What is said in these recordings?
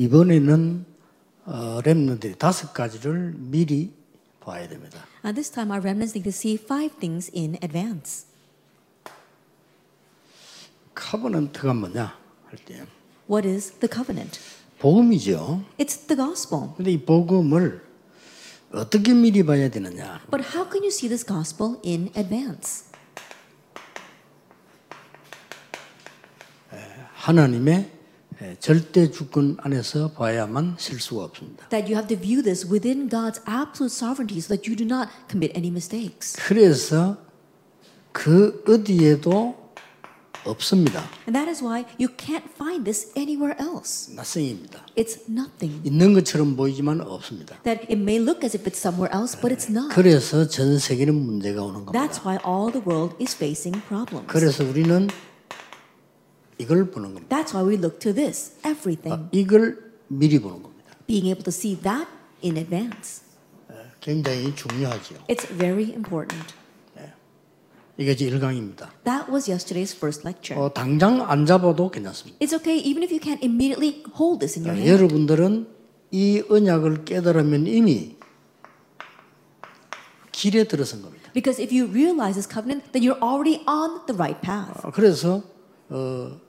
이번에는 어, 렘넌들이 다섯 가지를 미리 봐야 됩니다. At this time, our remnants need to see five things in advance. 카버넌트가 뭐냐 할 때 What is the covenant? 복음이죠. It's the gospel. 근데 이 복음을 어떻게 미리 봐야 되느냐? But how can you see this gospel in advance? 하나님의 에, 절대 주권 안에서 봐야만 실수가 없습니다. That you have to view this within God's absolute sovereignty so that you do not commit any mistakes. 그래서 그 어디에도 없습니다. And that is why you can't find this anywhere else. 낯성입니다. It's nothing. 있는 것처럼 보이지만 없습니다. That it may look as if it's somewhere else, but it's not. 그래서 전 세계는 문제가 오는 겁니다. That's why all the world is facing problems. 그래서 우리는 이걸 보는 겁니다. That's why we look to this, everything. 이걸 미리 보는 겁니다. Being able to see that in advance. 굉장히 중요하죠. It's very important. 이게 이제 1강입니다. That was yesterday's first lecture. 어, 당장 안 잡아도 괜찮습니다. It's okay even if you can't immediately hold this in your hand. 여러분들은 이 언약을 깨달으면 이미 길에 들어선 겁니다. Because if you realize this covenant, then you're already on the right path. 어, 그래서 어,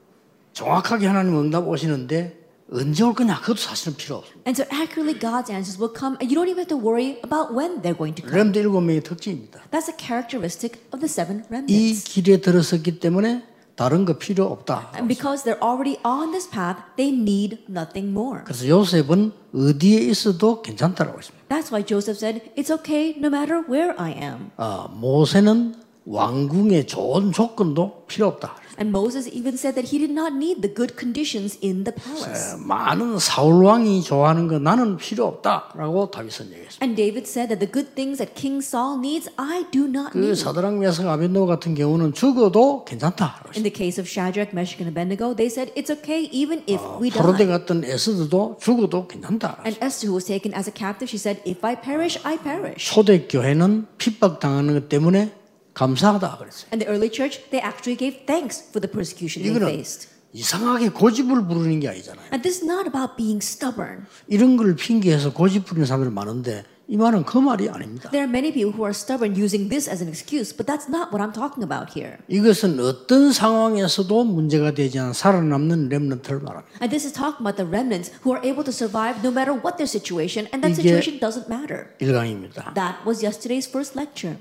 정확하게 하나님 응답 오시는데 언제 올 거냐 그것도 사실은 필요 없습니다. And so accurately God's answers will come and you don't even have to worry about when they're going to come. 렘드 일곱 명의 특징입니다. That's a characteristic of the seven 이 remnants. 길에 들어섰기 때문에 다른 거 필요 없다. And because they're already on this path, they need nothing more. 그래서 요셉은 어디에 있어도 괜찮다라고 했습니다. That's why Joseph said, It's okay no matter where I am. 아, 모세는 왕궁의 좋은 조건도 필요 없다. And Moses even said that he did not need the good conditions in the palace. 많은 사울 왕이 좋아하는 거 나는 필요 없다라고 다윗은 얘기했습니다. And David said that the good things that King Saul needs, I do not 그 need. 사드랑 메삭 아벤노 같은 경우는 죽어도 괜찮다. In the case of Shadrach, Meshach, and Abednego, they said it's okay even if we die. 같은 에스드도 죽어도 괜찮다. And Esther, who was taken as a captive, she said, If I perish, I perish. 초대 교회는 핍박 당하는 것 때문에 감사하다 그랬어요. And the early church, they actually gave thanks for the persecution they faced. 이상하게 고집을 부르는 게 아니잖아요. And this is not about being stubborn. 이런 걸 핑계해서 고집 부리는 사람들 많은데 이 말은 그 말이 아닙니다. There are many people who are stubborn using this as an excuse, but that's not what I'm talking about here. 이것은 어떤 상황에서도 문제가 되지 않은 살아남는 렘넌트를 말합니다. And this is talking about the remnants who are able to survive no matter what their situation, and that situation doesn't matter. 1강입니다. That was yesterday's first lecture.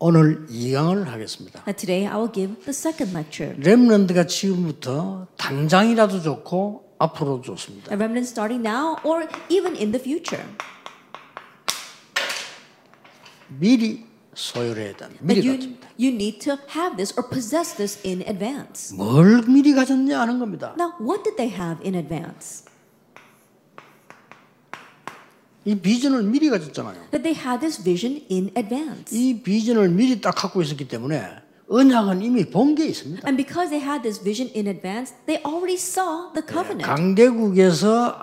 오늘 2강을 하겠습니다. And today I will give the second lecture. 렘넌트가 지금부터 당장이라도 좋고 앞으로도 좋습니다. A remnant starting now or even in the future. 미리 소유를 해야 됩니다. That 미리 you, 가집니다. you need to have this or possess this in advance. 뭘 미리 가졌냐 하는 겁니다. Now, what did they have in advance? 이 비전을 미리 가졌잖아요. That they had this vision in advance. 이 비전을 미리 딱 갖고 있었기 때문에 언약은 이미 본 게 있습니다. And because they had this vision in advance, they already saw the covenant. 강대국에서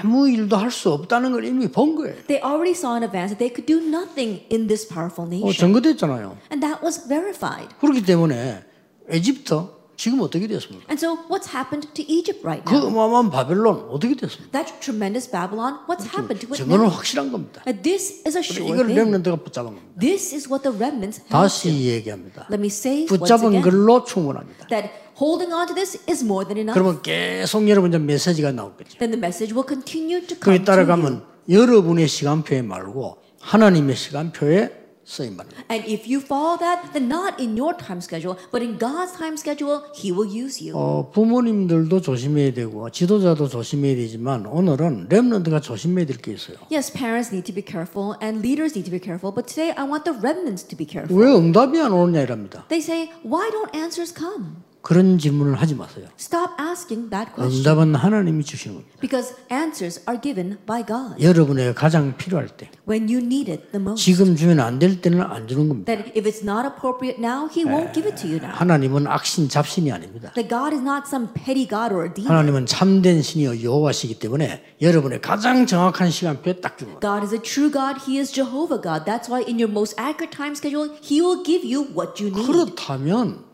아무 일도 할 수 없다는 걸 이미 본 거예요. They already saw in advance that they could do nothing in this powerful 어, nation. 증거됐잖아요. And that was verified. 그렇기 때문에 에집트 지금 어떻게 됐습니까? And so, what's happened to Egypt right 그 now? 어마어마한 바벨론 어떻게 됐습니까? That tremendous Babylon, what's happened to it 증거는 now? 확실한 겁니다. And this is a sure 이걸 thing. 렘넌트가 붙잡은 겁니다. This is what the remnants have 다시. 얘기합니다. Let me say 붙잡은 걸로 충분합니다. that holding on to this is more than enough. 그러면 계속 여러분 이제 메시지가 나오겠죠. Then the message will continue to 그에 come to you. 따라가면 여러분의 시간표에 말고 하나님의 시간표에 쓰임 받는 거예요. And if you follow that, then not in your time schedule, but in God's time schedule, He will use you. 어, 부모님들도 조심해야 되고 지도자도 조심해야 되지만 오늘은 렘넌트가 조심해야 될 게 있어요. Yes, parents need to be careful and leaders need to be careful, but today I want the remnants to be careful. 왜 응답이 안 오느냐 이랍니다. They say, why don't answers come? 그런 질문을 하지 마세요. Stop asking that question. 응답은 하나님이 주시는 겁니다. Because answers are given by God 여러분에게 가장 필요할 때 when you need it the most. 지금 주면 안 될 때는 안 주는 겁니다. That if it's not appropriate now, He won't give it to you now. 하나님은 악신 잡신이 아닙니다. That God is not some petty God or a demon. 하나님은 참된 신이요 여호와시기 때문에 여러분의 가장 정확한 시간표에 딱 주는 거예요. God is a true God. He is Jehovah God. That's why in your most accurate time schedule, He will give you what you need. 그렇다면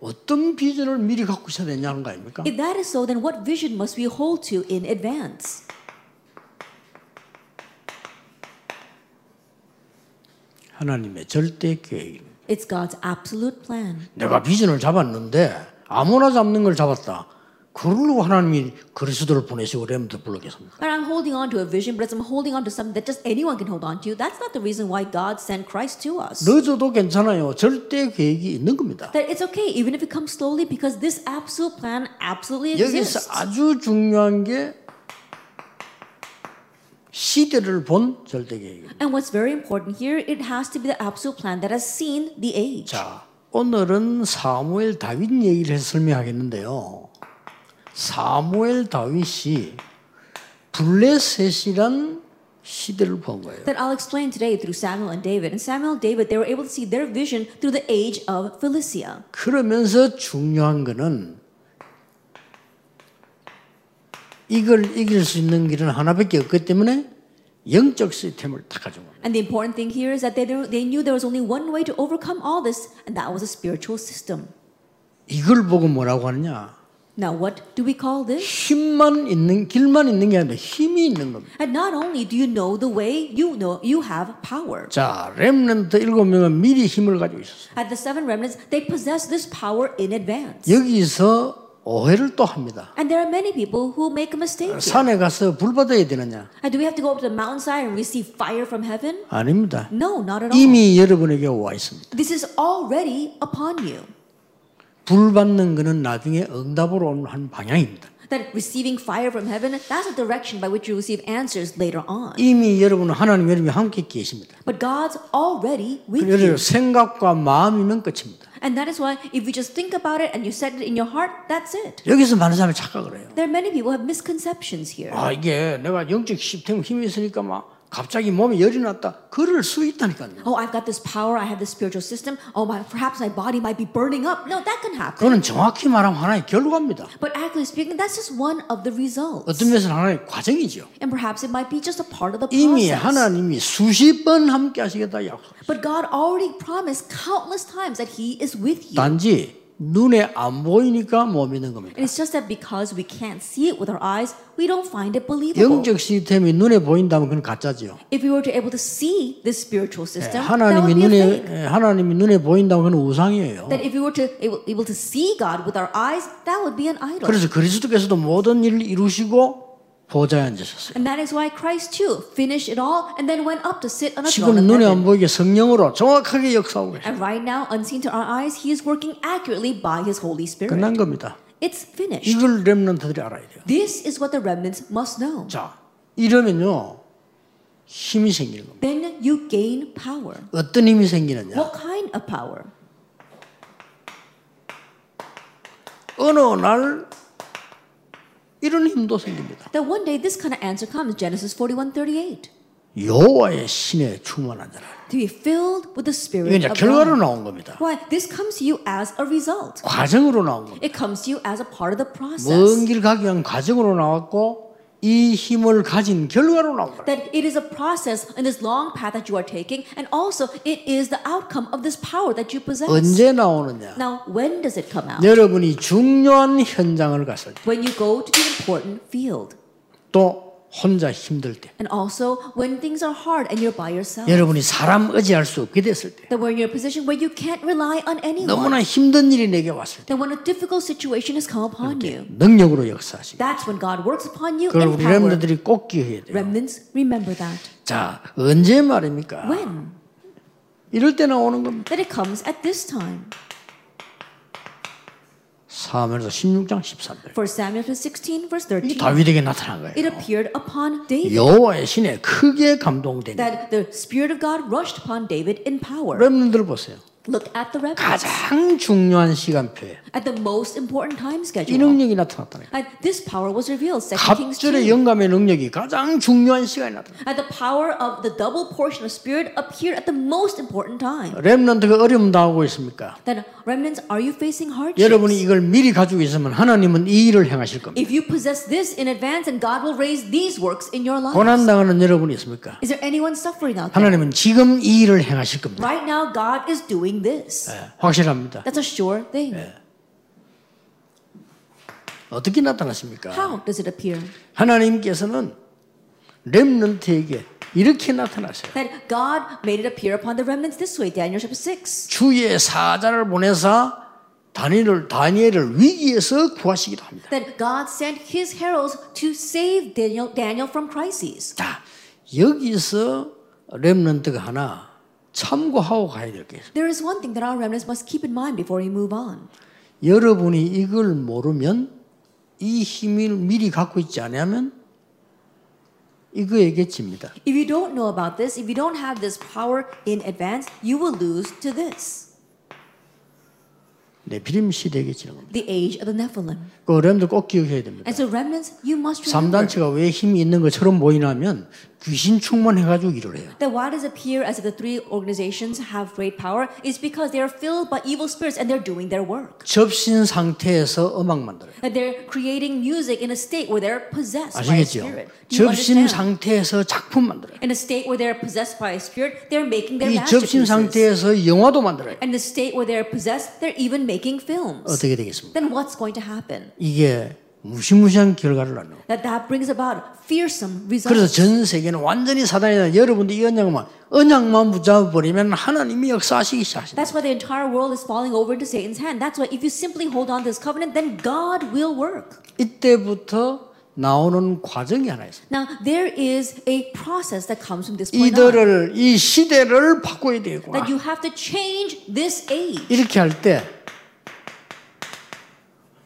어떤 비전을 미리 갖고 있어야 되냐는 거 아닙니까? If that is so, then what vision must we hold to in advance? 하나님의 절대 계획. It's God's absolute plan. 내가 비전을 잡았는데 아무나 잡는 걸 잡았다. 그러려고 하나님이 그리스도를 보내시고 렘들 불러겠습니다. But I'm holding on to a vision, but as I'm holding on to something that just anyone can hold on to, that's not the reason why God sent Christ to us. 늦어도 괜찮아요. 절대 계획이 있는 겁니다. That it's okay, even if it comes slowly, because this absolute plan absolutely 여기서 exists. 아주 중요한 게 시대를 본 절대 계획입니다. And what's very important here, it has to be the absolute plan that has seen the age. 자, 오늘은 사무엘 다윗 얘기를 설명하겠는데요. 사무엘 다윗이 블레셋이란 시대를 본 거예요. That I'll explain today through Samuel and David. And Samuel and David, they were able to see their vision through the age of Philistia. 그러면서 중요한 거는 이걸 이길 수 있는 길은 하나밖에 없기 때문에 영적 시스템을 다 가져온 거예요. And the important thing here is that they, they knew there was only one way to overcome all this, and that was a spiritual system. 이걸 보고 뭐라고 하느냐? Now, what do we call this? 힘만 있는 길만 있는 게 아니라 힘이 있는 겁니다. And not only do you know the way, you know you have power. 자, 렘넌트 일곱 명은 미리 힘을 가지고 있었어요. At the seven remnants, they possess this power in advance. 여기서 오해를 또 합니다. And there are many people who make a mistake here. 산에 가서 불 받아야 되느냐? And do we have to go up to the mountainside and receive fire from heaven? 아닙니다. No, not at all. 이미 여러분에게 와 있습니다. This is already upon you. 불 받는 것은 나중에 응답으로 오는 한 방향입니다. That receiving fire from heaven, that's a direction by which you receive answers later on. 이미 여러분은 하나님 여러분이 함께 계십니다. But God's already with you. 생각과 마음이면 끝입니다. And that is why if you just think about it and you set it in your heart, that's it. 여기서 많은 사람이 착각을 해요. There are many people who have misconceptions here. 아 이게 내가 영적 시스템 힘이 있으니까 막 갑자기 몸에 열이 났다. 그럴 수 있다니까요. Oh, I've got this power, I have this spiritual system. Oh, my, perhaps my body might be burning up. No, that can happen. 그거는 정확히 말하면 하나의 결과입니다. But actually speaking, that's just one of the results. 어떤 면에서는 하나의 과정이죠. And perhaps it might be just a part of the 이미 process. 하나님이 수십 번 함께 하시겠다 약속. But God already promised countless times that He is with you. 단지 눈에 안 보이니까 못 믿는 겁니다. It's just that because we can't see it with our eyes, we don't find it believable. 영적 시스템이 눈에 보인다면 그건 가짜죠. If we were to able to see this spiritual system, that 하나님이 would be a 눈에 fake. 예, 하나님이 눈에 보인다면 그건 우상이에요. That if we were to able, able to see God with our eyes, that would be an idol. 그래서 그리스도께서도 모든 일을 이루시고 보좌에 앉으셨어요. And that is why Christ too finished it all and then went up to sit on a throne 지금 눈에 안. 보이게 성령으로 정확하게 역사하고 계세요. And right now, unseen to our eyes, He is working accurately by His Holy Spirit. 끝난 겁니다. It's finished. 이걸 렘넌트들이 알아야 돼요. This is what the remnants must know. 자, 이러면요 힘이 생기는 겁니다. Then you gain power. 어떤 힘이 생기느냐? What kind of power? 어느 날 이런 힘도 생깁니다. That one day this kind of answer comes. Genesis 41:38. 여호와의 신에 충만한 자라. To be filled with the Spirit 이게 이제 of 결과로 God. 나온 겁니다. Why? This comes to you as a result. 과정으로 나온 겁니다. It comes to you as a part of the process. 먼길 가기 위한 과정으로 나왔고 이 힘을 가진 결과로 나온 거예요. That it is a process in this long path that you are taking, and also it is the outcome of this power that you possess. 언제 나오느냐? Now, when does it come out? 여러분이 중요한 현장을 갔을 때, When you go to the important field. 또 혼자 힘들 때, And also when things are hard and you're by yourself. 여러분이 사람 의지할 수 없게 됐을 때, That when you're in a position where you can't rely on anyone. 너무나 힘든 일이 내게 왔을 때, That when a difficult situation has come upon you. 능력으로 역사하시고, That's when God works upon you 그걸 in 우리 power. 렘들들이 꼭 기억해야 돼요. Remnants, remember that. 자, 언제 말입니까? When? 이럴 때 나오는 겁니다. That it comes at this time. 사무엘서 16장 13절. 1 Samuel 16, verse 이 13. 다윗에게 나타난 It 거예요. appeared upon David. 여호와의 신에 크게 감동되니 That the Spirit of God rushed upon David in power. 렘들들 보세요. Look at the remnants. 가장 중요한 시간표에 At the most important time 이 schedule. 능력이 나타났다는 거예요. And this power was revealed. 2 Kings 갑절의 2. 영감의 능력이 가장 중요한 시간에 나타났다. And the power of the double portion of Spirit appeared at the most important time. 렘넌트가 어려움 당하고 있습니까? Then, remnants, are you facing hardships? 여러분이 이걸 미리 가지고 있으면 하나님은 이 일을 행하실 겁니다. If you possess this in advance, and God will raise these works in your lives. 고난 당하는 여러분이 있습니까? Is there anyone suffering out there? 하나님은 지금 이 일을 행하실 겁니다. Right now, God is doing this. 예, 확실합니다. That's a sure thing. 어떻게 나타나십니까? How does it appear? 하나님께서는 렘넌트에게 이렇게 나타나세요. That God made it appear upon the remnants this way, Daniel chapter 6. 주의 사자를 보내사 다니엘을 다니엘을 위기에서 구하시기도 합니다. That God sent his heralds to save Daniel, Daniel from crises. 자, 여기서 렘넌트가 하나 참고하고 가야 될 게 있어요. There is one thing that our remnants must keep in mind before we move on. 여러분이 이걸 모르면 이 힘을 미리 갖고 있지 않으면 이거에게 집니다. If you don't know about this, if you don't have this power in advance, you will lose to this. 네피림 시대에게 지는 겁니다. The age of the Nephilim. 그 렘들 꼭 기억해야 됩니다. And so remnants, you must remember 3단체가 왜 힘이 있는 것처럼 보이냐면 귀신 충만해가지고 일을 해요. that why does it appear as if the three organizations have great power is because they are filled by evil spirits and they're doing their work. 접신 상태에서 음악 만들어요. That they're creating music in a state where they're possessed by a 아시겠죠? spirit. 접신 understand? 상태에서 작품 만들어요. In a state where they're possessed by a spirit, they're making their 이 접신 masterpieces. 상태에서 영화도 만들어요. In a state where they're possessed, they're even making films. 어떻게 되겠습니까? Then what's going to happen? 이게 무시무시한 결과를 낳는. That that brings about fearsome 그래서 results. 전 세계는 완전히 사단이다. 여러분들 이 언약만 언약만 붙잡아 버리면 하나님이 역사하시기 시작하신다. That's why the entire world is falling over into Satan's hand. That's why if you simply hold on to this covenant, then God will work. 이때부터 나오는 과정이 하나 있어요. Now, there is a process that comes from this point on. 이들을 이 시대를 바꿔야 되겠구나. That you have to change this age. 이렇게 할 때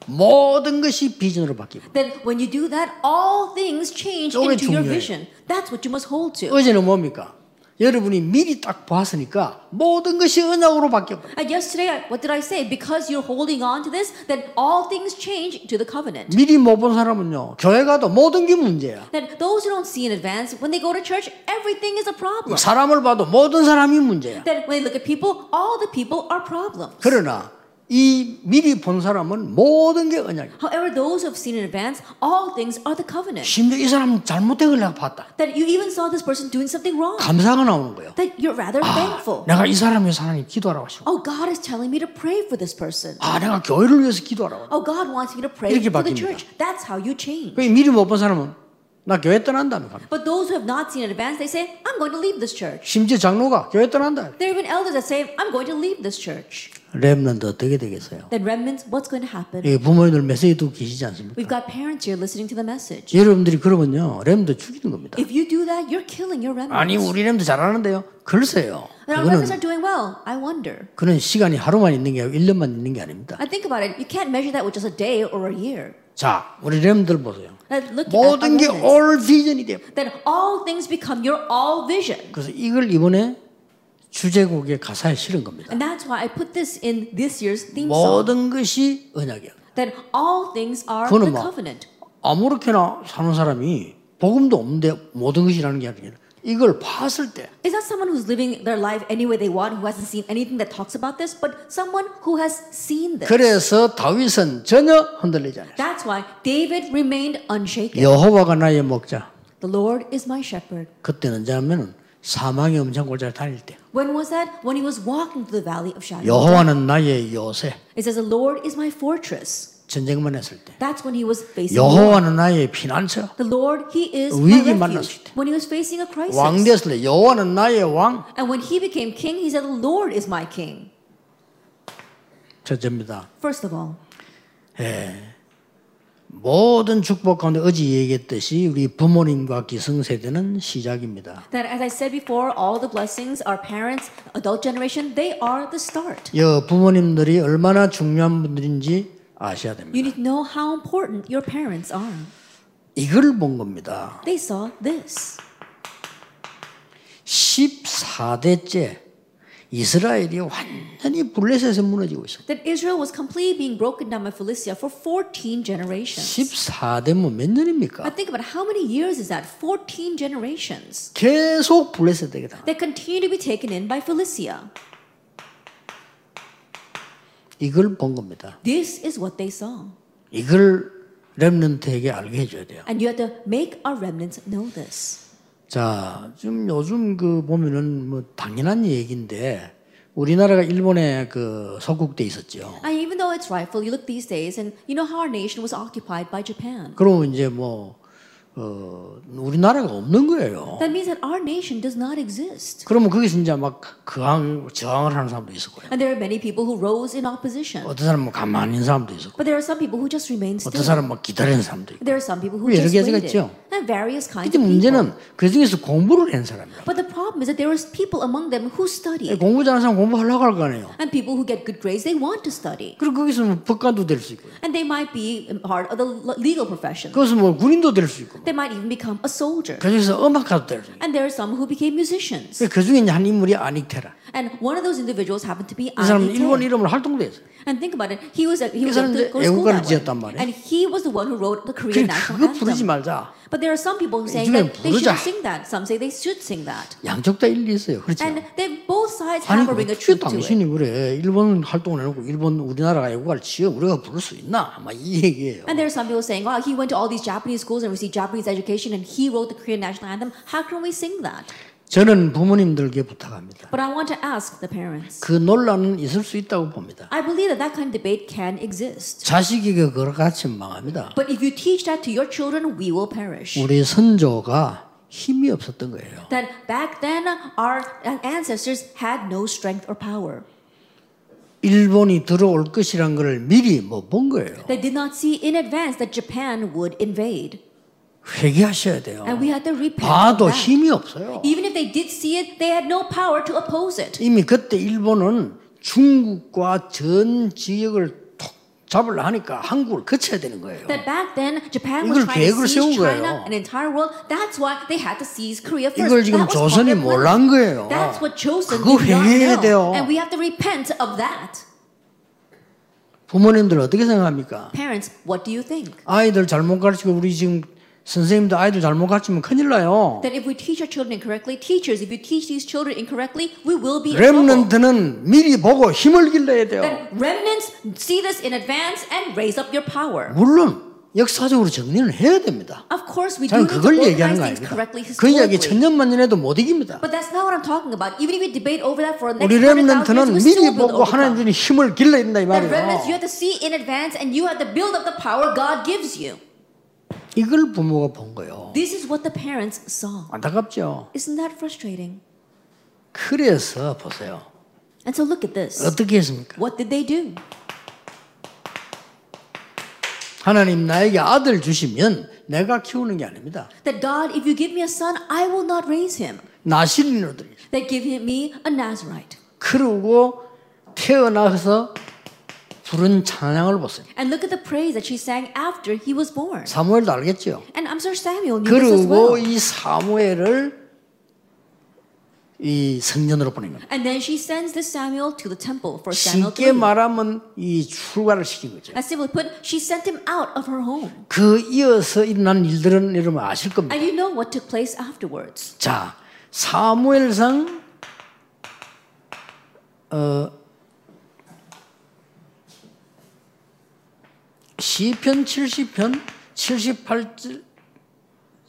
모든 것이 비전으로 바뀝니다. That when you do that, all things change into your 중요해요. vision. That's what you must hold to. 어제는 뭡니까? 여러분이 미리 딱 봤으니까 모든 것이 언약으로 바뀌어버려. And yesterday, what did I say? Because you're holding on to this, then all things change to the covenant. 미리 못 본 사람은요, 교회 가도 모든 게 문제야. That those who don't see in advance, when they go to church, everything is a problem. 사람을 봐도 모든 사람이 문제야. That when they look at people, all the people are problems. 그러나 이 미리 본 사람은 모든 게 언약이야. However, those who have seen in advance, all things are the covenant. 심지어 이 사람 잘못된 걸 내가 봤다. That you even saw this person doing something wrong. 감사가 나오는 거예요. That you're rather thankful. 내가 이 사람을 위해서 하나님 기도하라고 하시고, Oh, God is telling me to pray for this person. 아, 내가 교회를 위해서 기도하라고. Oh, God wants me to pray for the 바뀝니다. church. That's how you change. 그 미리 못 본 사람은 나 교회 떠난다며. But those who have not seen in advance, they say, I'm going to leave this church. 심지어 장로가 교회 떠난다. There are even elders that say, I'm going to leave this church. 렘넌트 어떻게 되겠어요? Then remnants, what's going to happen? 이 부모님들 메시지 듣고 계시지 않습니까? We've got parents here listening to the message. 여러분들이 그러면요, 렘도 죽이는 겁니다. If you do that, you're killing your remnants. 아니 우리 렘도 잘하는데요. 글쎄요. And our remnants are doing well. I wonder. 그런 시간이 하루만 있는 게 아니고 1년만 있는 게 아닙니다. I think about it. You can't measure that with just a day or a year. 자, 우리 렘들 보세요. That 모든 게. 올 비전이 돼요. That all things become your all vision. 그래서 이걸 이번에 주제곡의 가사에 실은 겁니다. And that's why I put this in this year's theme song. 모든 것이 언약이야. That all things are the 뭐- covenant. 아무렇게나 사는 사람이 복음도 없는데 모든 것이라는 게 아니라 이걸 봤을 때 Is not someone who's living their life any way they want, who hasn't seen anything that talks about this, but someone who has seen this. 그래서 다윗은 전혀 흔들리지 않아요. That's why David remained unshaken. 여호와가 나의 목자. The Lord is my shepherd. 그때는 언제냐면은 사망의 엄청골자를 다닐 때 When was that? When he was walking through the valley of shadow. of death. 여호와는 나의 요새 It says, The Lord is my fortress. 전쟁만 했을 때 That's when he was facing war. 여호와는 나의 피난처 The Lord, he is 위기 my 만났을 refuge. 때. When he was facing a crisis. 왕 됐을 때 여호와는 나의 왕 And when he became king, he said, The Lord is my king. 첫째입니다. First of all, 모든 축복 가운데 어제 얘기했듯이 우리 부모님과 기성세대는 시작입니다. that as I said before, all the blessings, our parents, adult generation, they are the start. 여 부모님들이 얼마나 중요한 분들인지 아셔야 됩니다. You need to know how important your parents are. 이걸 본 겁니다. They saw this. 14대째 이스라엘이 완전히 블레셋에 무너지고 있어요. That Israel was completely being broken down by Philistia for 14 generations. 14대면 몇 I 년입니까? think about how many years is that? 14 generations. 계속 블레셋에게 당. They continue to be taken in by Philistia. 이걸 본 겁니다. This is what they saw. 이걸 렘넌트에게 알게 해줘야 돼요. And you have to make our remnants know this. 자, 지금 요즘 그 보면은 뭐 당연한 얘기인데 우리나라가 일본에 그 속국돼 있었죠. And even though it's rightful, you look these days, and you know how our nation was occupied by Japan. 그러면 이제 뭐 어, 우리나라가 없는 거예요. That means that our nation does not exist. 그러면 거기서 이제 막 그항 저항을 하는 사람도 있었고요. And there are many people who rose in opposition. 어떤 사람은 가만히 있는 사람도 있었고, But there are some people who just remain 어떤 still. 사람은 막 기다리는 사람도 있고. There are some people who 여러 just 가지가 waited. 있죠. And various kinds of people. 문제는 그 중에서 공부를 한 사람이라. But the problem is that there is people among them who study. 공부 잘하는 사람 공부하려고 할거 아니에요. And people who get good grades, they want to study. 그리고 거기서 뭐 법관도 될 수 있고, And they might be part of the legal profession. 거기서 뭐 군인도 될 수 있고, They might even become a soldier. 그 중에서 음악가도 될 수 있고. And there are some who became musicians. 그 중에 이제 한 인물이 아닉테라. And one of those individuals happened to be 그 사람은 Anita. 일본 이름으로 활동도 했어요. And think about it. He was a, he 그 was a, 사람은 이제 go to school 애국가를 that way. 지었단 말이에요. And he was the one who wrote the Korean 그러니까 national 그거 부르지 anthem. 말자. But there are some people who saying 요즘에 that they 부르자. shouldn't sing that. Some say they should sing that. 양쪽 다 일리 있어요. 그렇죠? And they both sides 아니 have a ring of 어떻게 truth to it. 당신이 그래 일본 활동을 해놓고 일본 우리나라가 애국가를 지어 우리가 부를 수 있나? 막 이 얘기예요. And there are some people saying, "Oh, he went to all these Japanese schools and received Japanese education, and he wrote the Korean national anthem. How can we sing that?" 저는 부모님들께 부탁합니다. But I want to ask the parents. 그 논란은 있을 수 있다고 봅니다. I believe that that kind of debate can exist. 자식에게 그걸 가르치면 망합니다. But if you teach that to your children, we will perish. 우리 선조가 힘이 없었던 거예요. That back then, our ancestors had no strength or power. 일본이 들어올 것이란 걸 미리 못 본 거예요. They did not see in advance that Japan would invade. 회개하셔야 돼요. And we had to repent. 봐도 that. 힘이 없어요. Even if they did see it, they had no power to oppose it. 이미 그때 일본은 중국과 전 지역을 톡 잡으려 하니까 한국을 거쳐야 되는 거예요. That back then Japan 이걸 was trying to 계획을 seize 세운 China, 거예요. an entire world. That's why they had to seize Korea first. 이걸 지금 That 조선이. 몰란 거예요. That's what Joseon 그거 회개해야. 돼요. And we have to repent of that. 부모님들 어떻게 생각합니까? Parents, what do you think? 아이들 잘못 가르치고 우리 지금 선생님도 아이들 잘못 가르치면 큰일 나요. That if we teach our children incorrectly, teachers, if you teach these children incorrectly, we will be in trouble. 렘넌트는 미리 보고 힘을 길러야 돼요. That remnants see this in advance and raise up your power. 물론 역사적으로 정리를 해야 됩니다. Of course, we 저는 do to 그걸 얘기하는 거 아닙니다. correctly 그 이야기 historically. 천년만년에도 못 이깁니다. But that's not what I'm talking about. Even if we debate over that for the 우리 next 100,000 years, 렘넌트는 미리 보고 하나님 overcome. 주니 힘을 길러야 된다 이 That remnants, you 말이에요. have to see in advance and you have to build up the power God gives you. 이걸 부모가 본 거예요. This is what the parents saw. 안타깝죠. Isn't that frustrating? 그래서 보세요. And so look at this. 어떻게 했습니까? What did they do? 하나님 나에게 아들 주시면 내가 키우는 게 아닙니다. That God, if you give me a son, I will not raise him. 나시린으로 드리. That give him me a Nazarite. 그러고 태어나서 부른 찬양을 보세요. And look at the praise that she sang after he was born. 사무엘도 알겠죠. And I'm sure Samuel knew this as 그리고 well. 이 사무엘을 이 성전으로 보낸 겁니다. And then she sends this Samuel to the temple for Samuel 쉽게 3. 말하면 이 출가를 시킨 거죠. As simply put, she sent him out of her home. 그 이어서 일어난 일들은 여러분 아실 겁니다. And you know what took place afterwards. 자, 사무엘상 어 시편 70편 78절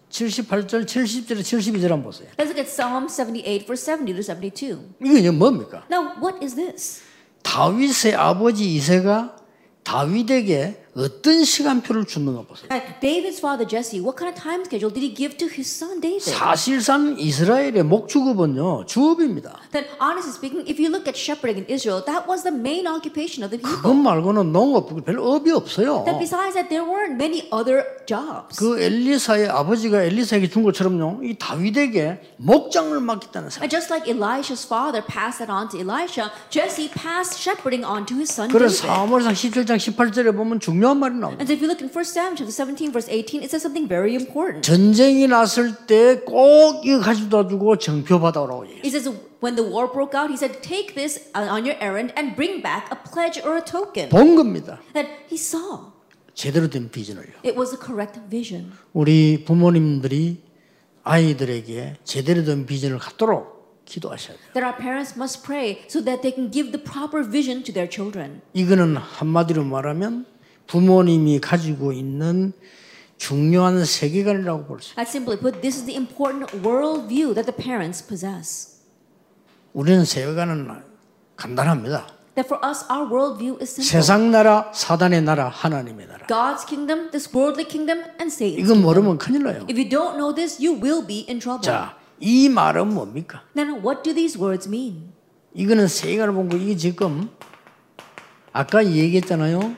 78절 70절 72절 한번 보세요. Let's look at Psalm 78, verse 70 to 72. 이게 뭡니까? Now, what is this? 다윗의 아버지 이세가 다윗에게 어떤 시간표를 줬는가 보세요. Uh, David's father Jesse, what kind of time schedule did he give to his son David? 사실상 이스라엘의 목축업은요 주업입니다. That honestly speaking, if you look at shepherding in Israel, that was the main occupation of the 그것 people. 말고는 농업 별 업이 없어요. That besides that, there weren't many other jobs. 그 엘리사의 아버지가 엘리사에게 준 것처럼요, 이 다윗에게 목장을 맡겼다는 사람. And just like Elisha's father passed that on to Elisha, Jesse passed shepherding on to his son 그래서 David. 사무엘상 17장 18절에 보면 중 요한 말이 나옵니다. And if you look in 1 Samuel chapter 17, verse 18, it says something very important. 전쟁이 났을 때 꼭 이거 가져다 주고 정표 받아오라고 얘기해요. He says, when the war broke out, he said, take this on your errand and bring back a pledge or a token. 본 겁니다. That he saw. 제대로 된 비전을요. It was the correct vision. 우리 부모님들이 아이들에게 제대로 된 비전을 갖도록 기도하셔야 돼요. That our parents must pray so that they can give the proper vision to their children. 이거는 한마디로 말하면 부모님이 가지고 있는 중요한 세계관이라고 볼 수 있어요. Simply put, this is the important world view that the parents possess. 우리는 세계관은 간단합니다. That for us, our worldview is simple. 세상 나라, 사단의 나라, 하나님의 나라. God's kingdom, this worldly kingdom, and Satan's 이건. 모르면 큰일 나요. If you don't know this, you will be in trouble. 자, 이 말은 뭡니까? Then what do these words mean? 이거는 세계를 본 거, 이게 지금 아까 얘기했잖아요.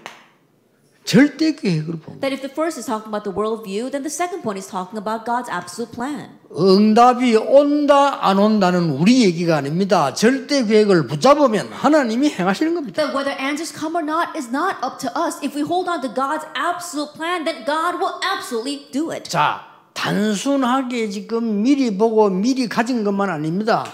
절대 본 거. That if the first is talking about the worldview, then the second point is talking about God's absolute plan. 응답이 온다 안 온다는 우리 얘기가 아닙니다. 절대 계획을 붙잡으면 하나님이 행하시는 겁니다. That whether answers come or not is not up to us. If we hold on to God's absolute plan, then God will absolutely do it. 자, 단순하게 지금 미리 보고 미리 가진 것만 아닙니다.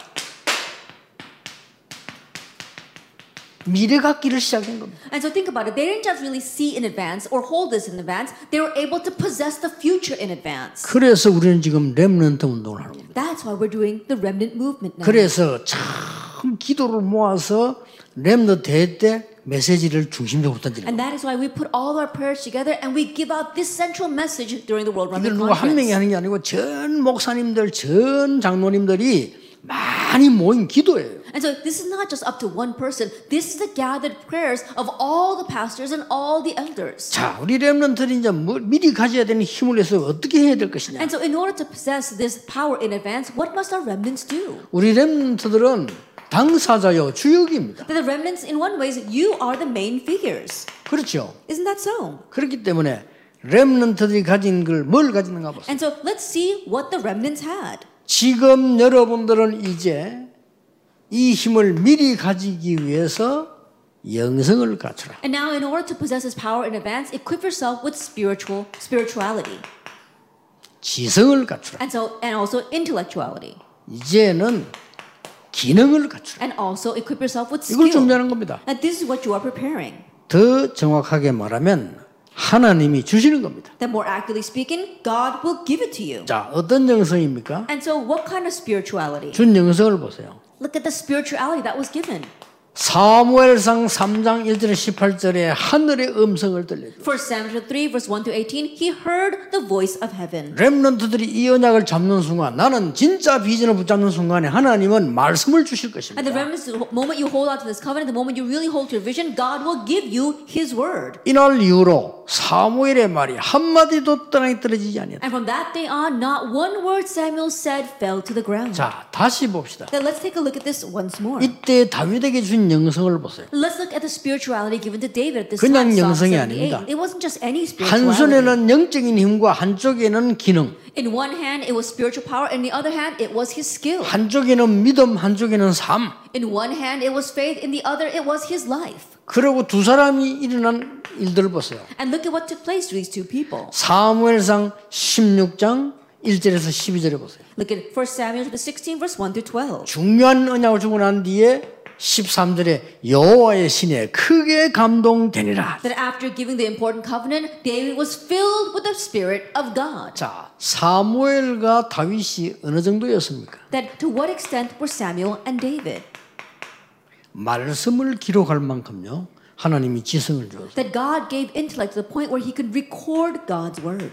미래 갖기를 시작한 겁니다. And so think about it. They didn't just really see in advance or hold this in advance. They were able to possess the future in advance. 그래서 우리는 지금 렘넌트 운동을 하는 겁니다. That's why we're doing the remnant movement now. 그래서 참 기도를 모아서 렘넌트 대회 때 메시지를 중심적으로 던지는 And that is why we put all our prayers together and we give out this central message during the World Remnant 누가 한 명이 Conference. 하는 게 아니고 전 목사님들, 전 장로님들이 많이 모인 기도예요. And so this is not just up to one person. This is the gathered prayers of all the pastors and all the elders. 자, 우리 렘넌트들이 이제 뭐 미리 가져야 되는 힘을 내서 어떻게 해야 될 것이냐? And so in order to possess this power in advance, what must our remnants do? 우리 렘넌트들은 당사자요 주역입니다. That the remnants, in one ways, you are the main figures. 그렇죠. Isn't that so? 그렇기 때문에 렘넌트들이 가진 걸 뭘 가지는가 보세요. And so let's see what the remnants had. 지금 여러분들은 이제 이 힘을 미리 가지기 위해서 영성을 갖추라. And now, in order to possess this power in advance, equip yourself with spiritual spirituality, 지성을 갖추라. and so and also intellectuality, 이제는 기능을 갖추라. and also equip yourself with 이걸 skill. 준비하는 겁니다. And this is what you are preparing. 더 정확하게 말하면 하나님이 주시는 겁니다. That more accurately speaking, God will give it to you. 자, 어떤 영성입니까? And so, what kind of spirituality? 준 영성을 보세요. Look at the spirituality that was given. 사무엘상 3장 1절 18절에 하늘의 음성을 들려줘. 1 Samuel 3, verse 1 to 18, he heard the voice of heaven. 렘넌트들이 이 언약을 잡는 순간 나는 진짜 비전을 붙잡는 순간에 하나님은 말씀을 주실 At the 것입니다. remnants, the moment you hold on to this covenant, the moment you really hold to your vision, God will give you his word. 이날 이후로 사무엘의 말이 한 마디도 땅에 떨어지지 아니었다. And from that day on, not one word Samuel said fell to the ground. 자, 다시 봅시다. Then let's take a look at this once more. 이때 다윗에게 준 영성을 보세요. Let's look at the spirituality given to David at this 그냥 time. 영성이 78. 아닙니다. It wasn't just any 한 spirituality. 손에는 영적인 힘과 한쪽에는 기능, In one hand, it was spiritual power. In the other hand, it was his skill. 한쪽에는 믿음, 한쪽에는 삶. In one hand, it was faith. In the other, it was his life. 그리고 두 사람이 일어난 일들을 보세요. And look at what took place to these two people. 사무엘상 16장 1절에서 12절에 보세요. Look at 1 Samuel chapter 16, verse 1 to 12. 중요한 언약을 주고 난 뒤에 13절에 여호와의 신에 크게 감동되니라. That after giving the important covenant, David was filled with the Spirit of God. 자, 사무엘과 다윗이 어느 정도였습니까? That to what extent were Samuel and David? 말씀을 기록할 만큼요. 하나님이 지성을 주었어요. That God gave intellect to the point where he could record God's word.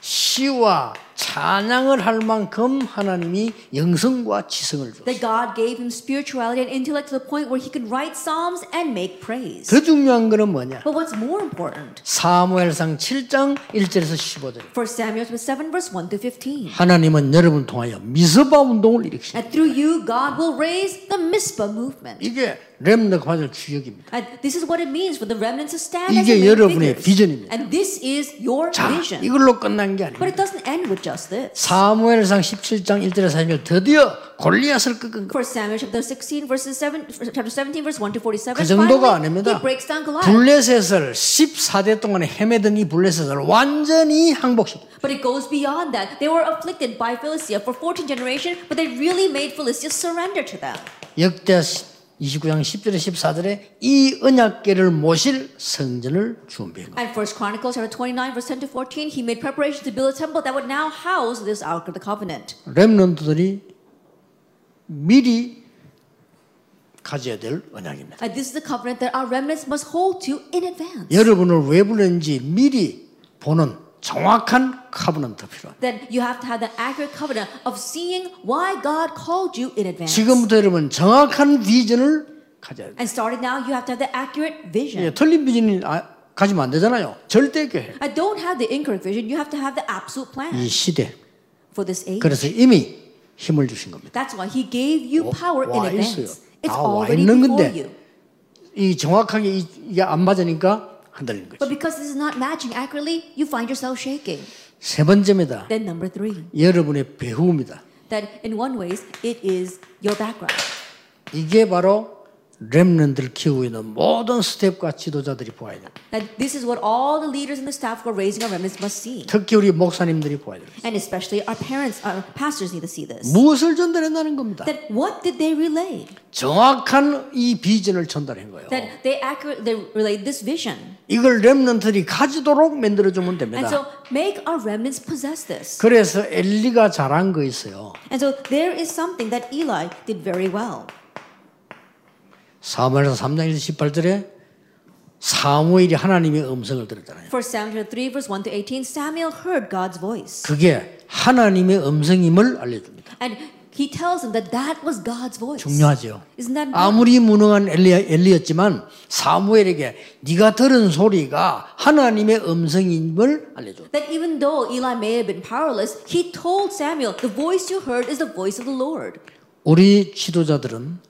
시와 찬양을 할 만큼 하나님이 영성과 지성을 주었어요. That God gave him spirituality and intellect to the point where he could write psalms and make praise. 더 중요한 거는 뭐냐? But what's more important? 사무엘상 7장 1절에서 15절. 1 Samuel chapter 7, verse 1 to 15. 하나님은 여러분 통하여 미스바 운동을 일으키시. And through you, God will raise the Mizpah movement. 이게 렘너가 받을 주역입니다. And this is what it means for the remnants to stand as 이게 여러분의. 비전입니다. And this is your 자, vision. 이걸로 끝난 게 But 아닙니다. it doesn't end with just this. 사무엘상 17장 1절에서 4절 드디어 골리앗을 꺾은 거. 1 Samuel chapter 16 verses 7 chapter 17 verse 1 to 47 그 정도가 아닙니다. he breaks down Goliath. 블레셋을 14대 동안에 헤매던 이 블레셋을 완전히 항복시켜. But it goes beyond that. They were afflicted by Philistia for 14 generations, but they really made Philistia surrender to them. 역대 29장 10절에 14절에 이 언약궤를 모실 성전을 준비한 거. And First Chronicles chapter 29 verse 10 to 14, he made preparation to build a temple that would now house this Ark of the Covenant. 렘넌트들이 미리 가져야 될 언약입니다. And this is the covenant that our remnants must hold to in advance. 여러분을 왜 불렀는지 미리 보는 정확한 카브넌트 필요합니다. That you have to have the accurate covenant of seeing why God called you in advance. 지금부터 여러분 정확한 비전을 가져야 돼. And starting now, you have to have the accurate vision. 예, 틀린 비전이 아, 가지면 안 되잖아요. 절대 계획. I don't have the incorrect vision. You have to have the absolute plan 이 시대. for this age. 그래서 이미 힘을 주신 겁니다. That's why He gave you 와- power in 와 advance. 있어요. It's already before 건데. you. 이 정확하게 이- 이게 안 맞으니까 흔들리는 But 거죠. because this is not matching accurately, you find yourself shaking. 세 번째입니다. Then number three, 여러분의 배후입니다. that in one ways it is your background. 이게 바로 렘넌트를 키우고 있는 모든 스텝과 지도자들이 보아야 돼요. That this is what all the leaders and the staff who are raising our remnants must see. 특히 우리 목사님들이 보아야 돼요. And especially our parents, our pastors need to see this. 무엇을 전달했다는 겁니다. That what did they relay? 정확한 이 비전을 전달한 거예요. That they accurate they relayed this vision. 이걸 렘넌트들이 가지도록 만들어 주면 And 됩니다. so make our remnants possess this. 그래서 엘리가 잘한 거 있어요. And so there is something that Eli did very well. 사무엘서 3장 18절에 사무엘이 하나님의 음성을 들었잖아요. For Samuel 3 verse 1 to 18, Samuel heard God's voice. 그게 하나님의 음성임을 알려 줍니다. And he tells him that that was God's voice. 중요하죠. Isn't that? 아무리 무능한 엘리, 엘리였지만 사무엘에게 네가 들은 소리가 하나님의 음성임을 알려 줘. That even though Eli may have been powerless, he told Samuel, the voice you heard is the voice of the Lord. 우리 지도자들은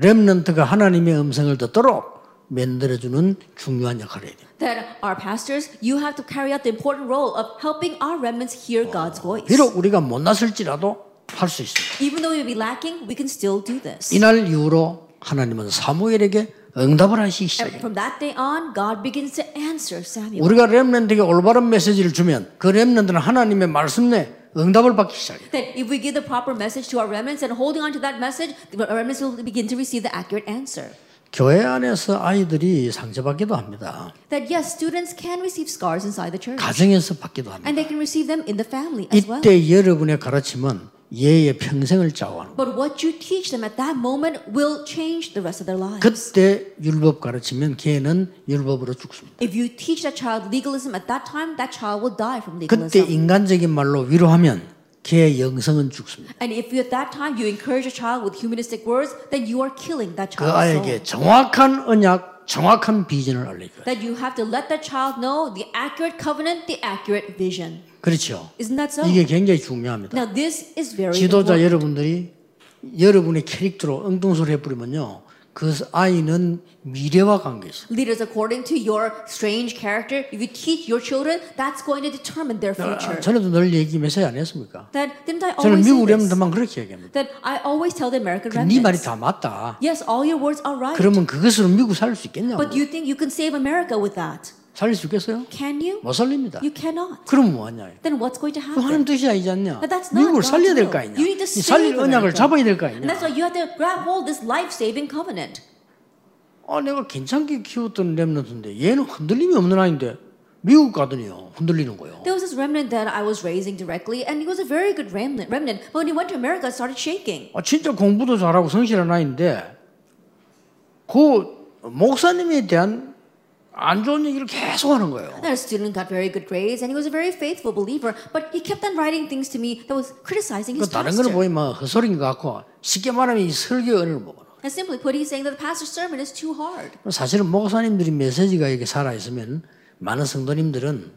렘넌트가 하나님의 음성을 듣도록 만들어주는 중요한 역할을 해야 돼요. That our pastors, you have to carry out the important role of helping our remnants hear God's voice. 비록 우리가 못 났을지라도 할 수 있습니다. Even though we be lacking, we can still do this. 이날 이후로 하나님은 사무엘에게 응답을 하시기 And 시작해요. from that day on, God begins to answer Samuel. 우리가 렘넌트에게 올바른 메시지를 주면 그 렘넌트는 하나님의 말씀 내 응답을 받기 시작해요. That if we give the proper message to our remnants and holding on to that message, the remnants will begin to receive the accurate answer. 교회 안에서 아이들이 상처받기도 합니다. That yes, students can receive scars inside the church. 가정에서 받기도 합니다. And they can receive them in the family as well. 이때 여러분의 가르침은 얘의 평생을 좌우하는 거예요. But what you teach them at that moment will change the rest of their lives. 그때 율법 가르치면 걔는 율법으로 죽습니다. If you teach that child legalism at that time, that child will die from 그때 legalism. 인간적인 말로 위로하면 걔의 영성은 죽습니다. And if you at that time you encourage a child with humanistic words, then you are killing that 그 아이에게. 정확한 언약, 정확한 비전을 알려줘요. That you have to let that child know the accurate covenant, the accurate vision. 그렇죠. Isn't that so? 이게 굉장히 중요합니다. Now this is very 지도자 important. 여러분들이 여러분의 캐릭터로 엉뚱소리 해버리면요. 그 아이는 미래와 관계 있어요. Leaders, according to your strange character, if you teach your children, that's going to determine their future. 전에도 늘 얘기 몇살안 했습니까? That didn't I 저는 always 미국 say this? 렘들만 그렇게 얘기합니다. That I always tell the American 네 말이 remnants. 다 맞다. Yes, all your words are right. 그러면 그것으로 미국 살릴 수 있겠냐고. But you think you can save America with that? 살릴 수 있겠어요? Can you? 못 살립니다. You cannot. 그럼 뭐하냐? Then what's going to 그 happen? 뜻이 아니지 않냐? But that's not 미국을 살려야 될. 거 아니냐? You need to 이 살릴 save 언약을. 잡아야 될거 And that's 아니냐? why you have to grab hold this life-saving covenant. 아, 내가 괜찮게 키웠던 렘넌트인데 얘는 흔들림이 없는 아이인데 미국 가더니요 흔들리는 거예요. There was this remnant that I was raising directly, and he was a very good remnant. Remnant, but when he went to America, it started shaking. 아, 진짜 공부도 잘하고 성실한 아이인데 그 목사님에 대한 안 좋은 얘기를 계속 하는 거예요. That student got very good grades, and he was a very faithful believer. But he kept on writing things to me that was criticizing 그 his 다른 거는 pastor. 보이면 헛소리인 것 같고 쉽게 말하면 이 설교 은혜를 먹어. And simply put, he's saying that the pastor's sermon is too hard. 사실은 목사님들이 메시지가 이렇게 살아 있으면 많은 성도님들은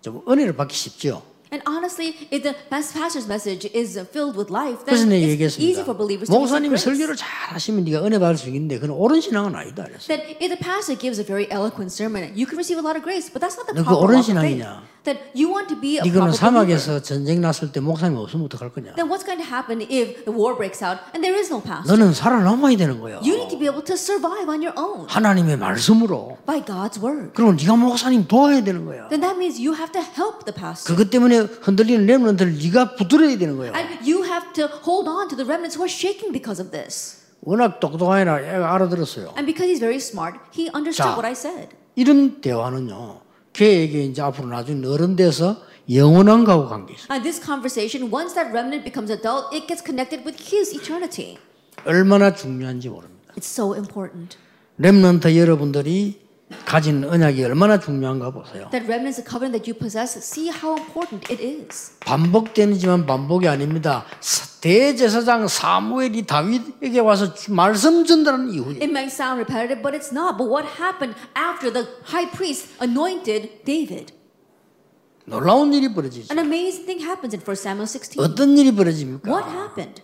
좀 은혜를 받기 쉽죠. And honestly, if the pas- pastor's message is filled with life, 그래서 then 내가 it's easy 얘기했습니다. for believers to receive 목사님이 grace. 설교를 잘 하시면 네가 은혜 받을 수 있는데 그건 옳은 신앙은 아니다. 그랬어요. That if the pastor gives a very eloquent sermon, you can receive a lot of grace, but that's not the 너 그 proper 옳은 walk of faith. That you want to be a 이거는 proper believer. 사막에서 전쟁 났을 때 목사님 없으면 어떡할 거냐? Then what's going to happen if the war breaks out and there is no pastor? 너는 살아남아야 되는 거야. You need to be able to survive on your own 하나님의 말씀으로. by God's word. 그러면 네가 목사님 도와야 되는 거야. Then that means you have to help the pastor. 그것 때문에 흔들리는 렘런트를 네가 붙들어야 되는 거야. And you have to hold on to the remnants who are shaking because of this. 워낙 똑똑하니라 애가 알아들었어요. And because he's very smart, he understood 자. what I said. 이런 대화는요. 걔에게 이제 앞으로 나중에 어른 돼서 영원한 가고 관계 있어요. And this conversation, once that remnant becomes adult, it gets connected with his eternity. 얼마나 중요한지 모릅니다. It's so important. 렘넌트 여러분들이 가진 언약이 얼마나 중요한가 보세요. That remnants, the covenant that you possess, see how important it is. 반복되지만 반복이 아닙니다. 사- 대제사장 사무엘이 다윗에게 와서 주- 말씀 전달하는 이후에 It might sound repetitive, but it's not. But what happened after the high priest anointed David? 놀라운 일이 벌어지죠. An amazing thing happens in 1 Samuel 16. 어떤 일이 벌어집니까? What happened?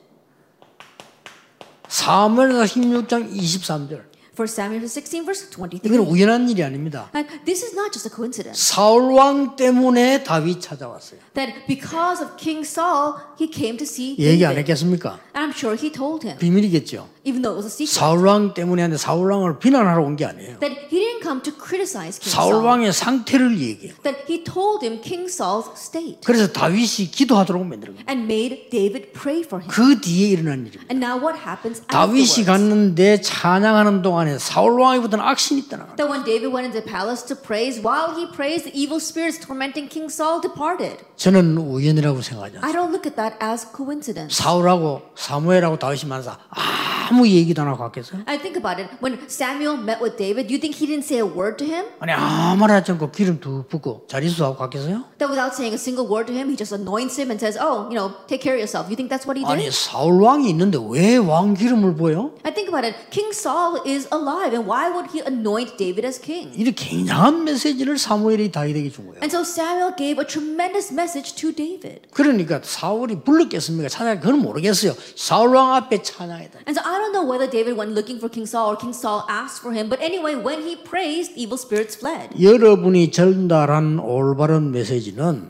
사무엘서 16장 23절. 1 Samuel 16, verse 23. 이건 우연한 일이 아닙니다. And this is not just a coincidence. 사울 왕 때문에 다윗 찾아왔어요. That because of King Saul, he came to see 얘기 안 David. 했겠습니까? And I'm sure he told him, 비밀이겠죠. Even though it was a secret, 사울 왕 때문에 하는데 사울 왕을 비난하러 온 게 아니에요. that he didn't come to criticize King 사울 Saul. 왕의 상태를 얘기해요. That he told him King Saul's state 그래서 다윗이 기도하도록 거예요. and made David pray for him. 그 뒤에 일어난 일입니다. And now what happens 다윗이 afterwards? 갔는데 찬양하는 동안에 사울 왕이부터는 악신이 있다는 거예요. That when David went into the palace to praise, while he praised, the evil spirits tormenting King Saul departed. 저는 우연이라고 생각하지 않습니다. I don't look at that as coincidence. 사울하고 사무엘하고 다윗이 만나서 아무 얘기도 안 하고 갔겠어요? I think about it. When Samuel met with David, you think he didn't say a word to him? 아니 아무 말 하지 않고 기름 두 붓고 잘 있어 하고 갔겠어요? That without saying a single word to him, he just anoints him and says, "Oh, you know, take care of yourself." You think that's what he 아니 did? 사울 왕이 있는데 왜 왕 기름을 보여? I think about it. King Saul is alive, and why would he anoint David as king? 이렇게 굉장한 메시지를 사무엘이 다윗에게 준 거예요. And so Samuel gave a tremendous message to David. 그러니까 사울이 불렀겠습니까? 찬양 그건 모르겠어요. 사울 왕 앞에 찬양했다. And so I don't know whether David went looking for King Saul or King Saul asked for him, but anyway, when he praised, evil spirits fled. 여러분이 전달한 올바른 메시지는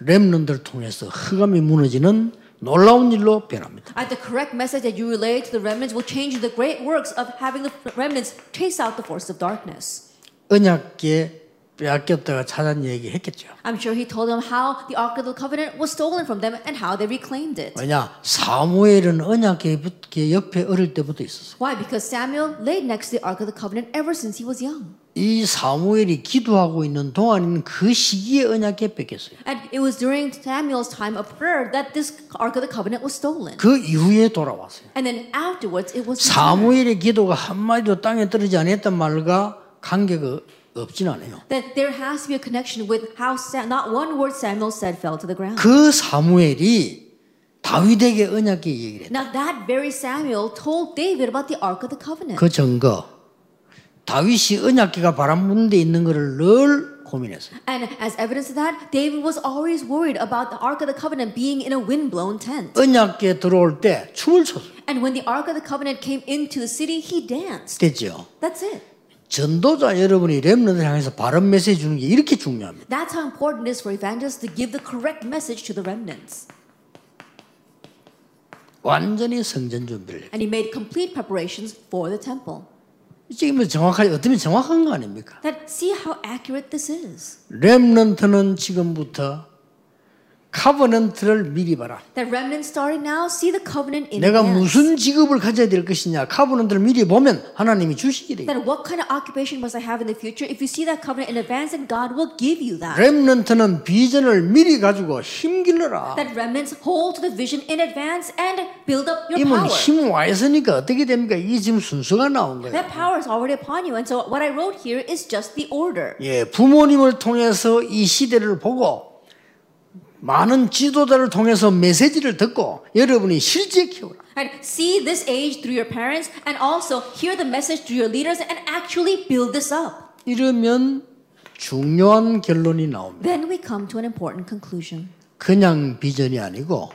렘넌들 통해서 흑암이 무너지는 놀라운 일로 변합니다. At the correct message that you relay to the remnants will change the great works of having the remnants chase out the force of darkness. 언약계 빼앗겼다가 찾은 얘기 했겠죠. I'm sure he told them how the Ark of the Covenant was stolen from them and how they reclaimed it. 왜냐 사무엘은 언약계 옆에 어릴 때부터 있었어요. Why? Because Samuel laid next to the Ark of the Covenant ever since he was young. 이 사무엘이 기도하고 있는 동안인 그 시기에 언약계 뺏겼어요. And it was during Samuel's time of prayer that this Ark of the Covenant was stolen. 그 이후에 돌아왔어요. And then afterwards it was. 사무엘의 기도가 한 마디도 땅에 떨어지지 않았던 말과 관계가 없진 않아요. that there has to be a connection with how Sa- not one word Samuel said fell to the ground. 그 사무엘이 다윗에게 언약계 얘기를 했다. Now that very Samuel told David about the Ark of the Covenant. 그 증거 다윗이 언약계가 바람 부는 데 있는 것을 늘 고민했어요. And as evidence of that, David was always worried about the Ark of the Covenant being in a windblown tent. 언약계 들어올 때 춤을 췄어요. And when the Ark of the Covenant came into the city, he danced. 됐죠. That's it. 전도자 여러분이 렘넌을 향해서 바른 메시지 주는 게 이렇게 중요합니다. That's how important it is for evangelists to give the correct message to the remnants. 완전히 성전 준비를. And he made complete preparations for the temple. 지금 정확하게 어떻게 정확한 거 아닙니까? That see how accurate this is. 렘넌트는 지금부터 카버넌트를 미리 봐라. That remnants starting now see the covenant in 내가 advance. 무슨 직업을 가져야 될 것이냐 카버넌트를 미리 보면 하나님이 돼요. that what kind of occupation must I have in the future? If you see that covenant in advance, then God will give you that. 렘넌트는 비전을 미리 가지고 힘길러라. That remnants hold to the vision in advance and build up your 이면 power. 힘와 있으니까 어떻게 됩니까? 이게 지금 순서가 나온 거예요. That power is already upon you. And so what I wrote here is just the order. 예, 부모님을 통해서 이 시대를 보고 많은 지도자를 통해서 메시지를 듣고 여러분이 실제 키워라. And see this age through your parents and also hear the message through your leaders and actually build this up. 이러면 중요한 결론이 나옵니다. Then we come to an important conclusion. 그냥 비전이 아니고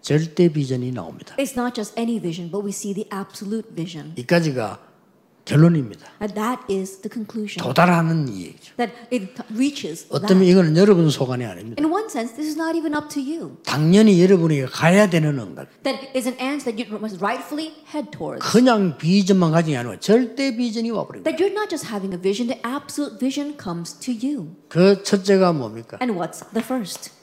절대 비전이 나옵니다. It's not just any vision, but we see the absolute vision. 이까지가 결론입니다. And that is the conclusion. 도달하는 얘기죠. That it reaches 어쩌면 that. 이거는 여러분 소관이 아닙니다. In one sense, this is not even up to you. 당연히 여러분이 가야 되는 응답. That is an answer that you must rightfully head towards. 그냥 비전만 게 아니고 절대 비전이 와버립니다. That you're not just having a vision, the absolute vision comes to you. 그 첫째가 뭡니까? And what's the first?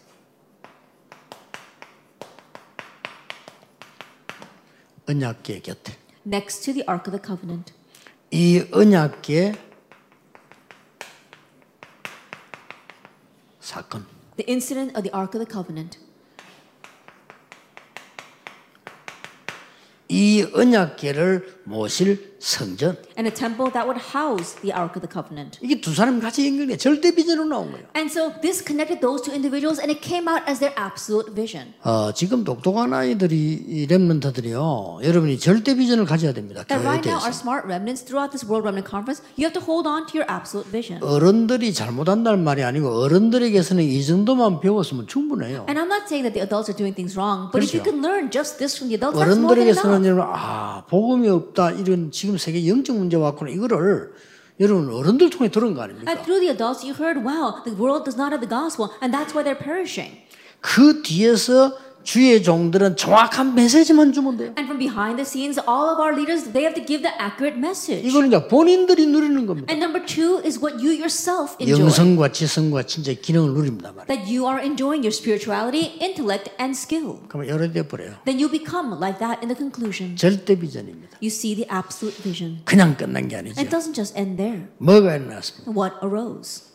언약계 곁에. Next to the Ark of the Covenant. 이 언약계 사건. The incident of the Ark of the Covenant. 이 언약궤를 모실 성전. and a temple that would house the Ark of the Covenant. 이게 두 사람이 같이 연결돼 절대 비전으로 나온 거예요. And so this connected those two individuals and it came out as their absolute vision. 어, 지금 똑똑한 아이들이 이 렘넌트들이요. 여러분이 절대 비전을 가져야 됩니다. 교회에 right now, our smart remnants throughout this World Remnant Conference, you have to hold on to your absolute vision. 어른들이 잘못한다는 말이 아니고 어른들에게서는 이 정도만 배웠으면 충분해요. And I'm not saying that the adults are doing things wrong, but if you 그렇죠. can learn just this from the adults, that's more than 어른들에게서는 enough. 여러분 아 복음이 없다 이런 지금 세계 영적 문제 왔구나 이거를 여러분 어른들 통해 들은 거 아닙니까? And through the adults, you heard, wow, the world does not have the gospel, and that's why they're perishing. 그 뒤에서 주의 종들은 정확한 메시지만 주면 돼요. And from behind the scenes, all of our leaders, they have to give the accurate message. 이거는 이제 본인들이 누리는 겁니다. And number two is what you yourself enjoy. 영성과 지성과 진짜 기능을 누립니다 말이에요. That you are enjoying your spirituality, intellect, and skill. 그러면 여러 돼 버려요. Then you become like that in the conclusion. 절대 비전입니다. You see the absolute vision. 그냥 끝난 게 아니죠. It doesn't just end there. 뭐가 일어났습니까? What arose?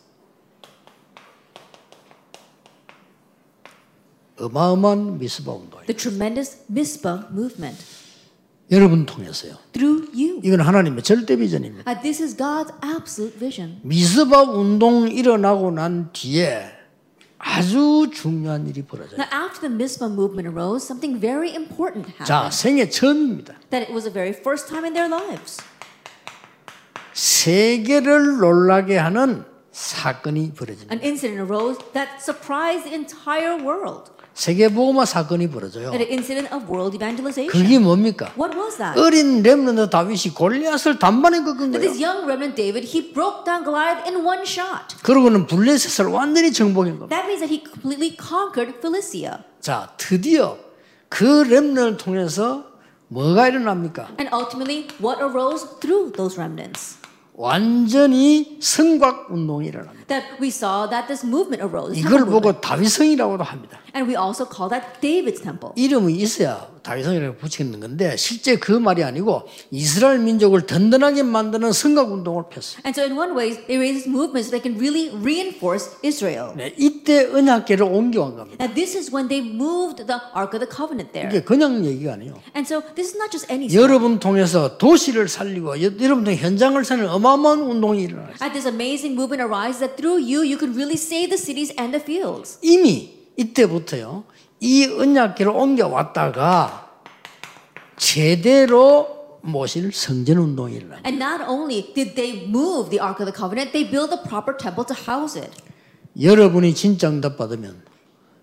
어마어마한 미스바 운동이에요. The tremendous Mizpah movement 여러분 통해서요. through you. 이건 하나님의 절대 비전입니다. Uh, this is God's absolute vision. 미스바 운동 일어나고 난 뒤에 아주 중요한 일이 벌어져요. Now, after the Mizpah movement arose, something very important 자, happened. 생애 처음입니다. That it was the very first time in their lives. 세계를 놀라게 하는 사건이 벌어집니다. An incident arose that surprised the entire world. 세계보고마 사건이 벌어져요. An incident of world evangelization. 그게 뭡니까? What was that? 어린 렘넌트 다윗이 골리앗을 단번에 꺾은 거예요. this young remnant David, he broke down Goliath in one shot. 그러고는 블레셋을 완전히 정복한 겁니다. That means that he completely conquered Philistia. 자, 드디어 그 렘넌을 통해서 뭐가 일어납니까? And ultimately, what arose through those remnants? 완전히 성곽 운동이 일어납니다. That we saw that this movement arose. 이걸. 보고 다윗성이라고도 합니다. And we also call that David's temple. 이름이 있어야 다윗성이라고 붙이는 건데 실제 그 말이 아니고 이스라엘 민족을 든든하게 만드는 성곽 운동을 폈어요. And so, in one way, they raised movements that can really reinforce Israel. 네, 이때 언약궤를 옮겨간 겁니다. And this is when they moved the Ark of the Covenant there. 이게 그냥 얘기가 아니에요. And so, this is not just any. 여러분 통해서 도시를 살리고 여- 여러분 통해 현장을 살리는 어마어마한 운동이 일어나요. And this amazing movement arises that through you, you can really save the cities and the fields. 이미 이때부터요. 이 언약궤를 옮겨왔다가 제대로 모실 성전 운동이 일어납니다. And not only did they move the Ark of the Covenant, they built a proper temple to house it. 여러분이 진짜 응답 받으면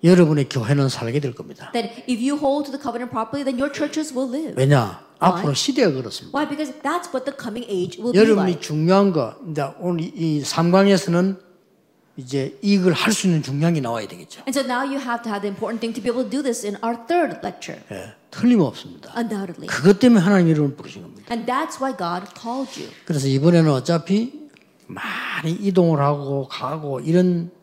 여러분의 교회는 살게 될 겁니다. That if you hold to the covenant properly, then your churches will live. 왜냐? 앞으로 시대가 그렇습니다. Why? Because that's what the coming age will be 여러분이 like. 중요한 거, 이제 오늘 이 삼강에서는 이제 이걸 할 수 있는 중량이 나와야 되겠죠. And so now you have to have the important thing to be able to do this in our third lecture, 예, 틀림없습니다. undoubtedly. 그것 때문에 하나님 여러분을 부르신 겁니다. And that's why God called you. 그래서 이번에는 어차피 많이 이동을 하고 가고 이런 어,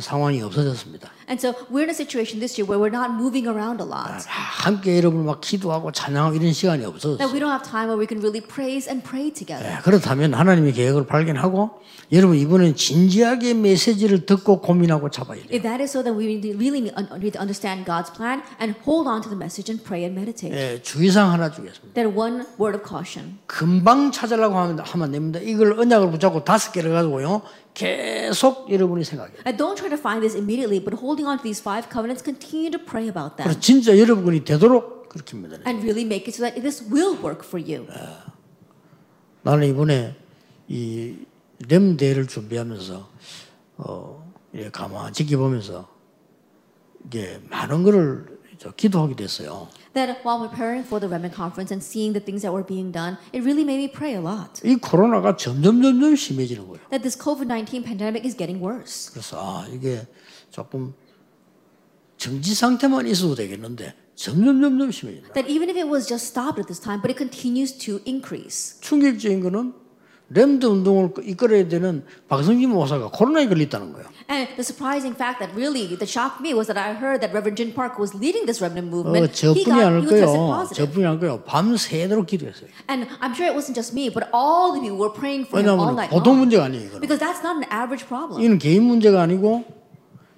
상황이 없어졌습니다. And so we're in a situation this year where we're not moving around a lot. 아, 함께 여러분 막 기도하고 찬양하고 이런 시간이 That 없어졌어요. we don't have time where we can really praise and pray together. 예, 그렇다면 하나님의 계획을 발견하고 여러분 이번엔 진지하게 메시지를 듣고 고민하고 잡아야 돼요. If that is so, then we really need to understand God's plan and hold on to the message and pray and meditate. 예, 주의사항 하나 주겠습니다. Then one word of caution. 금방 찾으려고 하면, 하면 안 됩니다. 이걸 언약을 붙잡고 다섯 개를 가지고요. 계속 여러분이 생각해요. And don't try to find this immediately, but holding on to these five covenants, continue to pray about them 진짜 여러분이 되도록 그렇게 합니다. and really make it so that this will work for you. 나는 이번에 이 렘대를 준비하면서 어, 가만히 지켜보면서 이게 많은 거를 저 기도하게 됐어요. That while preparing for the Remnant Conference and seeing the things that were being done, it really made me pray a lot. 이 코로나가 점점 점점 심해지는 거예요. That this COVID 19 pandemic is getting worse. 그래서 아 이게 조금 정지 상태만 있어도 되겠는데 점점 점점 심해진다. That even if it was just stopped at this time, but it continues to increase. 충격적인 거는 렘드 운동을 이끌어야 되는 박성진 목사가 코로나에 걸렸다는 거예요. And the surprising fact that really that shocked me was that I heard that Reverend Jin Park was leading this remnant 어, movement. he 저뿐이 아닐 거예요. 저뿐이 아닐 거예요. 밤새도록 기도했어요. And I'm sure it wasn't just me, but all of you were praying for him all night 보통. 문제가 아니에요. 이거는. Because that's not an average problem. 이는 개인 문제가 아니고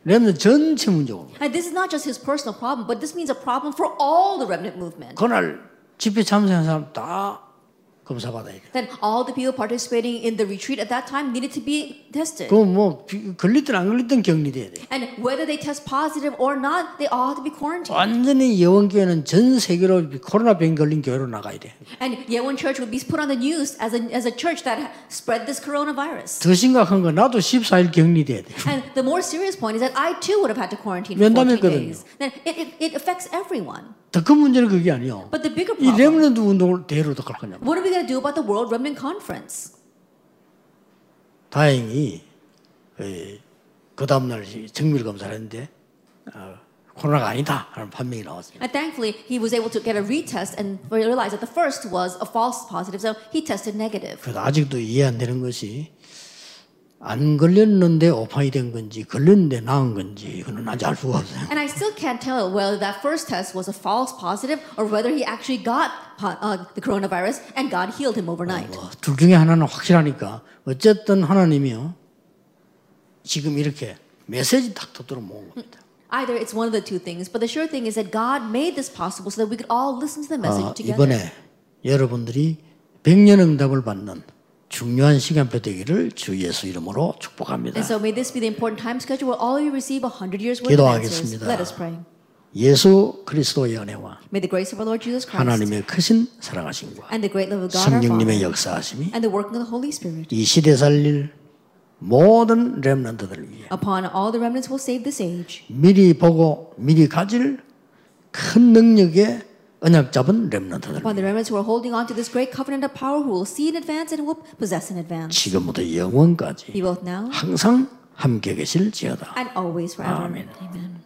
렘드 전체 문제고. And this is not just his personal problem, but this means a problem for all the remnant movement. 그날 집회 참석한 사람 다 검사 받아야 돼. Then all the people participating in the retreat at that time needed to be tested. 그뭐 걸리든 안 걸리든 격리돼야 돼. And whether they test positive or not, they all have to be quarantined. 완전히 예원 교회는 전 세계로 코로나 병 걸린 교회로 나가야 돼. And Yewon Church would be put on the news as a, as a church that spread this coronavirus. 더 심각한 건 나도 14일 격리돼야 돼. And the more serious point is that I too would have had to quarantine for 14 면담했거든요. days. Then it, it, it affects everyone. 더 큰 문제는 그게 아니요. But the bigger 이 problem, 레몬드 운동을 대로 어떡할 거냐. what are we going to do about the World Remnant Conference? 다행히 에, 그 다음날 정밀 검사를 했는데 어, 코로나가 아니다 하는 판명이 나왔어요. And thankfully, he was able to get a retest and realized that the first was a false positive, so he tested negative. 그래서 아직도 이해 안 되는 것이 안 걸렸는데 오판이 된 건지 걸렸는데 나은 건지 그건 아직 알 수가 없어요. And I still can't tell whether that first test was a false positive or whether he actually got uh, the coronavirus and God healed him overnight. 뭐, 둘 중에 하나는 확실하니까 어쨌든 하나님이요 지금 이렇게 메시지 탁 터도록 모은 겁니다. Either it's one of the two things, but the sure thing is that God made this possible so that we could all listen to the message 아, together. 이번에 여러분들이 백년 응답을 받는 중요한 시간표 되기를 주 예수 이름으로 축복합니다. And so may this be the important time schedule where all of you receive a hundred years worth of answers. Let us pray. 예수 그리스도의 은혜와 May the grace of our Lord Jesus Christ 하나님의 크신 사랑하심과 and the great love of God 성령님의 역사하심이 and the working of the Holy Spirit 이 시대 살릴 모든 렘넌트들을 위해 upon all the remnants will save this age. 미리 보고 미리 가질 큰 능력의 언약 잡은 렘넌트들 Upon the remnants who are holding on to this great covenant of power, who will see in advance and will possess in advance. 지금부터 영원까지 Be both now 항상 함께 계실지어다. and always forever. Amen. Amen.